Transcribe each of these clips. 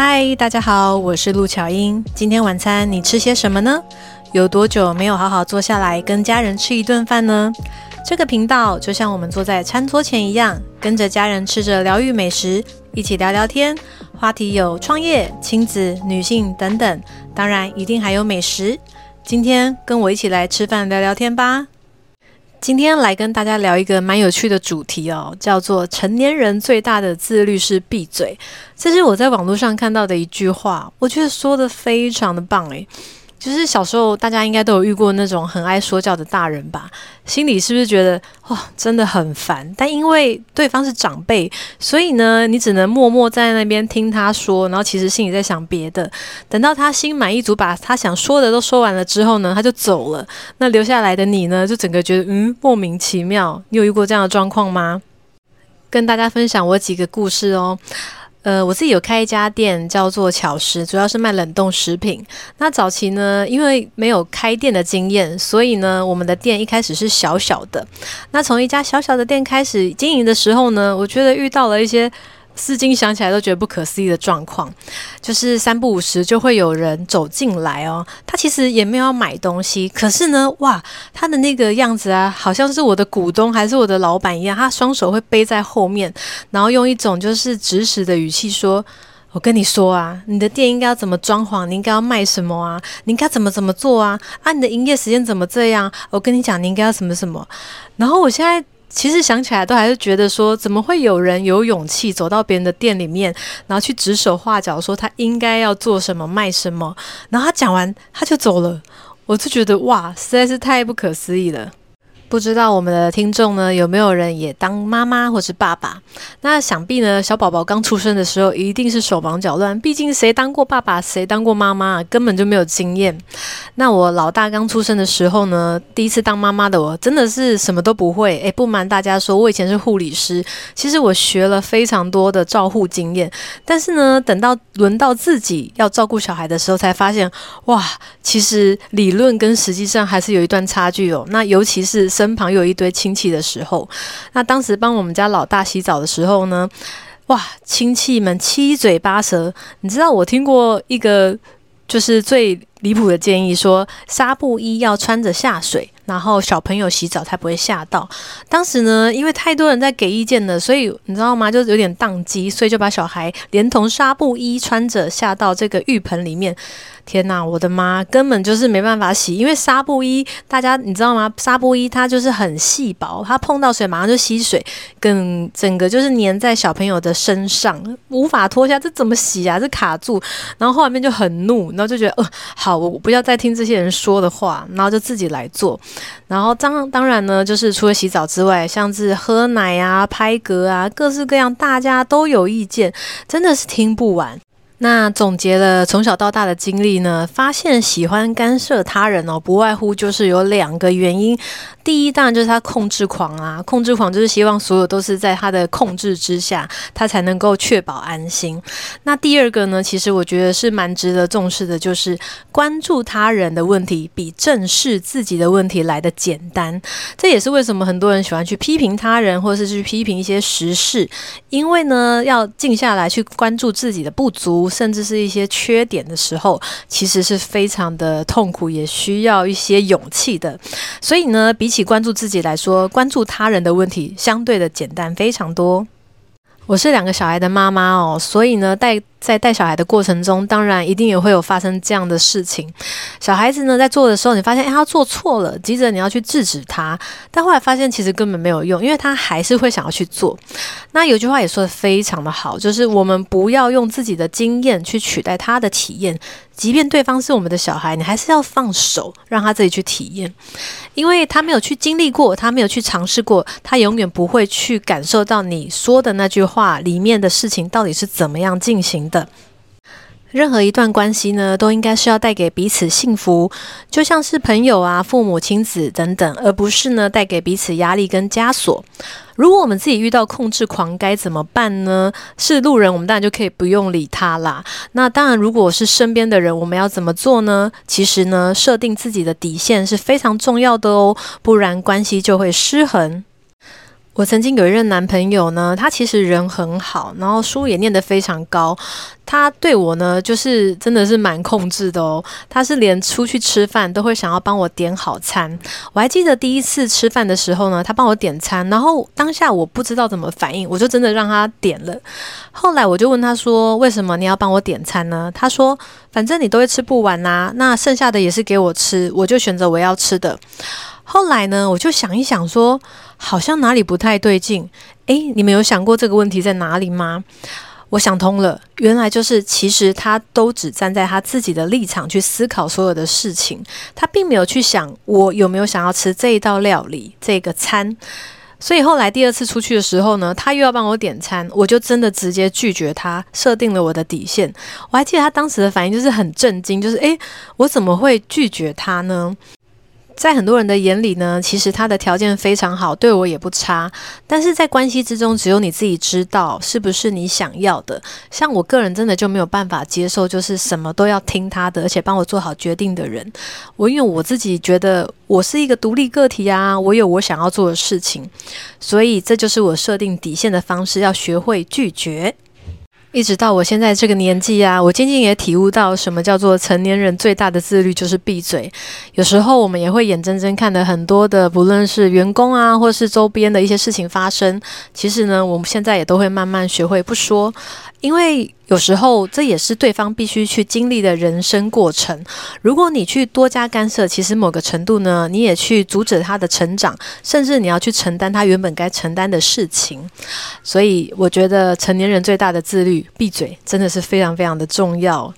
嗨，大家好，我是陆巧英。今天晚餐你吃些什么呢？有多久没有好好坐下来跟家人吃一顿饭呢？这个频道就像我们坐在餐桌前一样，跟着家人吃着疗愈美食，一起聊聊天。话题有创业、亲子、女性等等，当然一定还有美食。今天跟我一起来吃饭聊聊天吧。今天来跟大家聊一个蛮有趣的主题哦，叫做“成年人最大的自律是闭嘴”。这是我在网络上看到的一句话，我觉得说的非常的棒诶。就是小时候大家应该都有遇过那种很爱说教的大人吧？心里是不是觉得哇，真的很烦？但因为对方是长辈，所以呢，你只能默默在那边听他说，然后其实心里在想别的。等到他心满意足，把他想说的都说完了之后呢，他就走了。那留下来的你呢，就整个觉得嗯，莫名其妙。你有遇过这样的状况吗？跟大家分享我几个故事哦。呃，我自己有开一家店，叫做巧食，主要是卖冷冻食品。那早期呢，因为没有开店的经验，所以呢，我们的店一开始是小小的。那从一家小小的店开始经营的时候呢，我觉得遇到了一些。至今想起来都觉得不可思议的状况，就是三不五时就会有人走进来哦。他其实也没有要买东西，可是呢，哇，他的那个样子啊，好像是我的股东还是我的老板一样。他双手会背在后面，然后用一种就是指使的语气说：“我跟你说啊，你的店应该要怎么装潢？你应该要卖什么啊？你应该怎么怎么做啊？啊，你的营业时间怎么这样？我跟你讲，你应该要什么什么。”然后我现在。其实想起来都还是觉得说，怎么会有人有勇气走到别人的店里面，然后去指手画脚说他应该要做什么卖什么，然后他讲完他就走了，我就觉得哇，实在是太不可思议了。不知道我们的听众呢有没有人也当妈妈或是爸爸？那想必呢，小宝宝刚出生的时候一定是手忙脚乱，毕竟谁当过爸爸，谁当过妈妈，根本就没有经验。那我老大刚出生的时候呢，第一次当妈妈的我真的是什么都不会。诶，不瞒大家说，我以前是护理师，其实我学了非常多的照护经验，但是呢，等到轮到自己要照顾小孩的时候，才发现哇，其实理论跟实际上还是有一段差距哦。那尤其是。身旁有一堆亲戚的时候，那当时帮我们家老大洗澡的时候呢，哇，亲戚们七嘴八舌。你知道我听过一个就是最离谱的建议，说纱布衣要穿着下水，然后小朋友洗澡才不会吓到。当时呢，因为太多人在给意见了，所以你知道吗？就有点宕机，所以就把小孩连同纱布衣穿着下到这个浴盆里面。天呐，我的妈，根本就是没办法洗，因为纱布衣，大家你知道吗？纱布衣它就是很细薄，它碰到水马上就吸水，跟整个就是粘在小朋友的身上，无法脱下，这怎么洗啊？这卡住，然后后面就很怒，然后就觉得，呃，好，我不要再听这些人说的话，然后就自己来做。然后当当然呢，就是除了洗澡之外，像是喝奶啊、拍嗝啊，各式各样，大家都有意见，真的是听不完。那总结了从小到大的经历呢，发现喜欢干涉他人哦，不外乎就是有两个原因。第一，当然就是他控制狂啊，控制狂就是希望所有都是在他的控制之下，他才能够确保安心。那第二个呢，其实我觉得是蛮值得重视的，就是关注他人的问题比正视自己的问题来的简单。这也是为什么很多人喜欢去批评他人，或者是去批评一些时事，因为呢，要静下来去关注自己的不足。甚至是一些缺点的时候，其实是非常的痛苦，也需要一些勇气的。所以呢，比起关注自己来说，关注他人的问题相对的简单非常多。我是两个小孩的妈妈哦，所以呢，带。在带小孩的过程中，当然一定也会有发生这样的事情。小孩子呢，在做的时候，你发现哎，他做错了，急着你要去制止他，但后来发现其实根本没有用，因为他还是会想要去做。那有句话也说的非常的好，就是我们不要用自己的经验去取代他的体验，即便对方是我们的小孩，你还是要放手让他自己去体验，因为他没有去经历过，他没有去尝试过，他永远不会去感受到你说的那句话里面的事情到底是怎么样进行。的任何一段关系呢，都应该是要带给彼此幸福，就像是朋友啊、父母亲子等等，而不是呢带给彼此压力跟枷锁。如果我们自己遇到控制狂，该怎么办呢？是路人，我们当然就可以不用理他啦。那当然，如果是身边的人，我们要怎么做呢？其实呢，设定自己的底线是非常重要的哦，不然关系就会失衡。我曾经有一任男朋友呢，他其实人很好，然后书也念得非常高。他对我呢，就是真的是蛮控制的哦。他是连出去吃饭都会想要帮我点好餐。我还记得第一次吃饭的时候呢，他帮我点餐，然后当下我不知道怎么反应，我就真的让他点了。后来我就问他说：“为什么你要帮我点餐呢？”他说：“反正你都会吃不完呐，那剩下的也是给我吃，我就选择我要吃的。”后来呢，我就想一想，说好像哪里不太对劲。诶，你们有想过这个问题在哪里吗？我想通了，原来就是其实他都只站在他自己的立场去思考所有的事情，他并没有去想我有没有想要吃这一道料理这个餐。所以后来第二次出去的时候呢，他又要帮我点餐，我就真的直接拒绝他，设定了我的底线。我还记得他当时的反应就是很震惊，就是诶，我怎么会拒绝他呢？在很多人的眼里呢，其实他的条件非常好，对我也不差。但是在关系之中，只有你自己知道是不是你想要的。像我个人真的就没有办法接受，就是什么都要听他的，而且帮我做好决定的人。我因为我自己觉得我是一个独立个体啊，我有我想要做的事情，所以这就是我设定底线的方式，要学会拒绝。一直到我现在这个年纪啊，我渐渐也体悟到什么叫做成年人最大的自律就是闭嘴。有时候我们也会眼睁睁看的很多的，不论是员工啊，或是周边的一些事情发生，其实呢，我们现在也都会慢慢学会不说。因为有时候这也是对方必须去经历的人生过程。如果你去多加干涉，其实某个程度呢，你也去阻止他的成长，甚至你要去承担他原本该承担的事情。所以，我觉得成年人最大的自律，闭嘴，真的是非常非常的重要。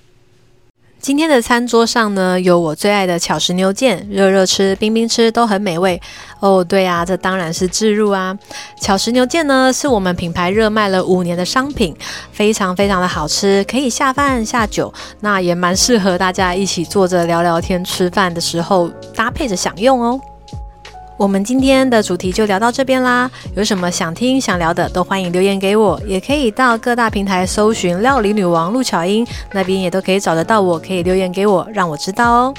今天的餐桌上呢，有我最爱的巧食牛腱，热热吃、冰冰吃都很美味哦。对啊，这当然是置入啊。巧食牛腱呢，是我们品牌热卖了五年的商品，非常非常的好吃，可以下饭下酒，那也蛮适合大家一起坐着聊聊天、吃饭的时候搭配着享用哦。我们今天的主题就聊到这边啦，有什么想听想聊的都欢迎留言给我，也可以到各大平台搜寻料理女王陆巧音，那边也都可以找得到我，可以留言给我，让我知道哦。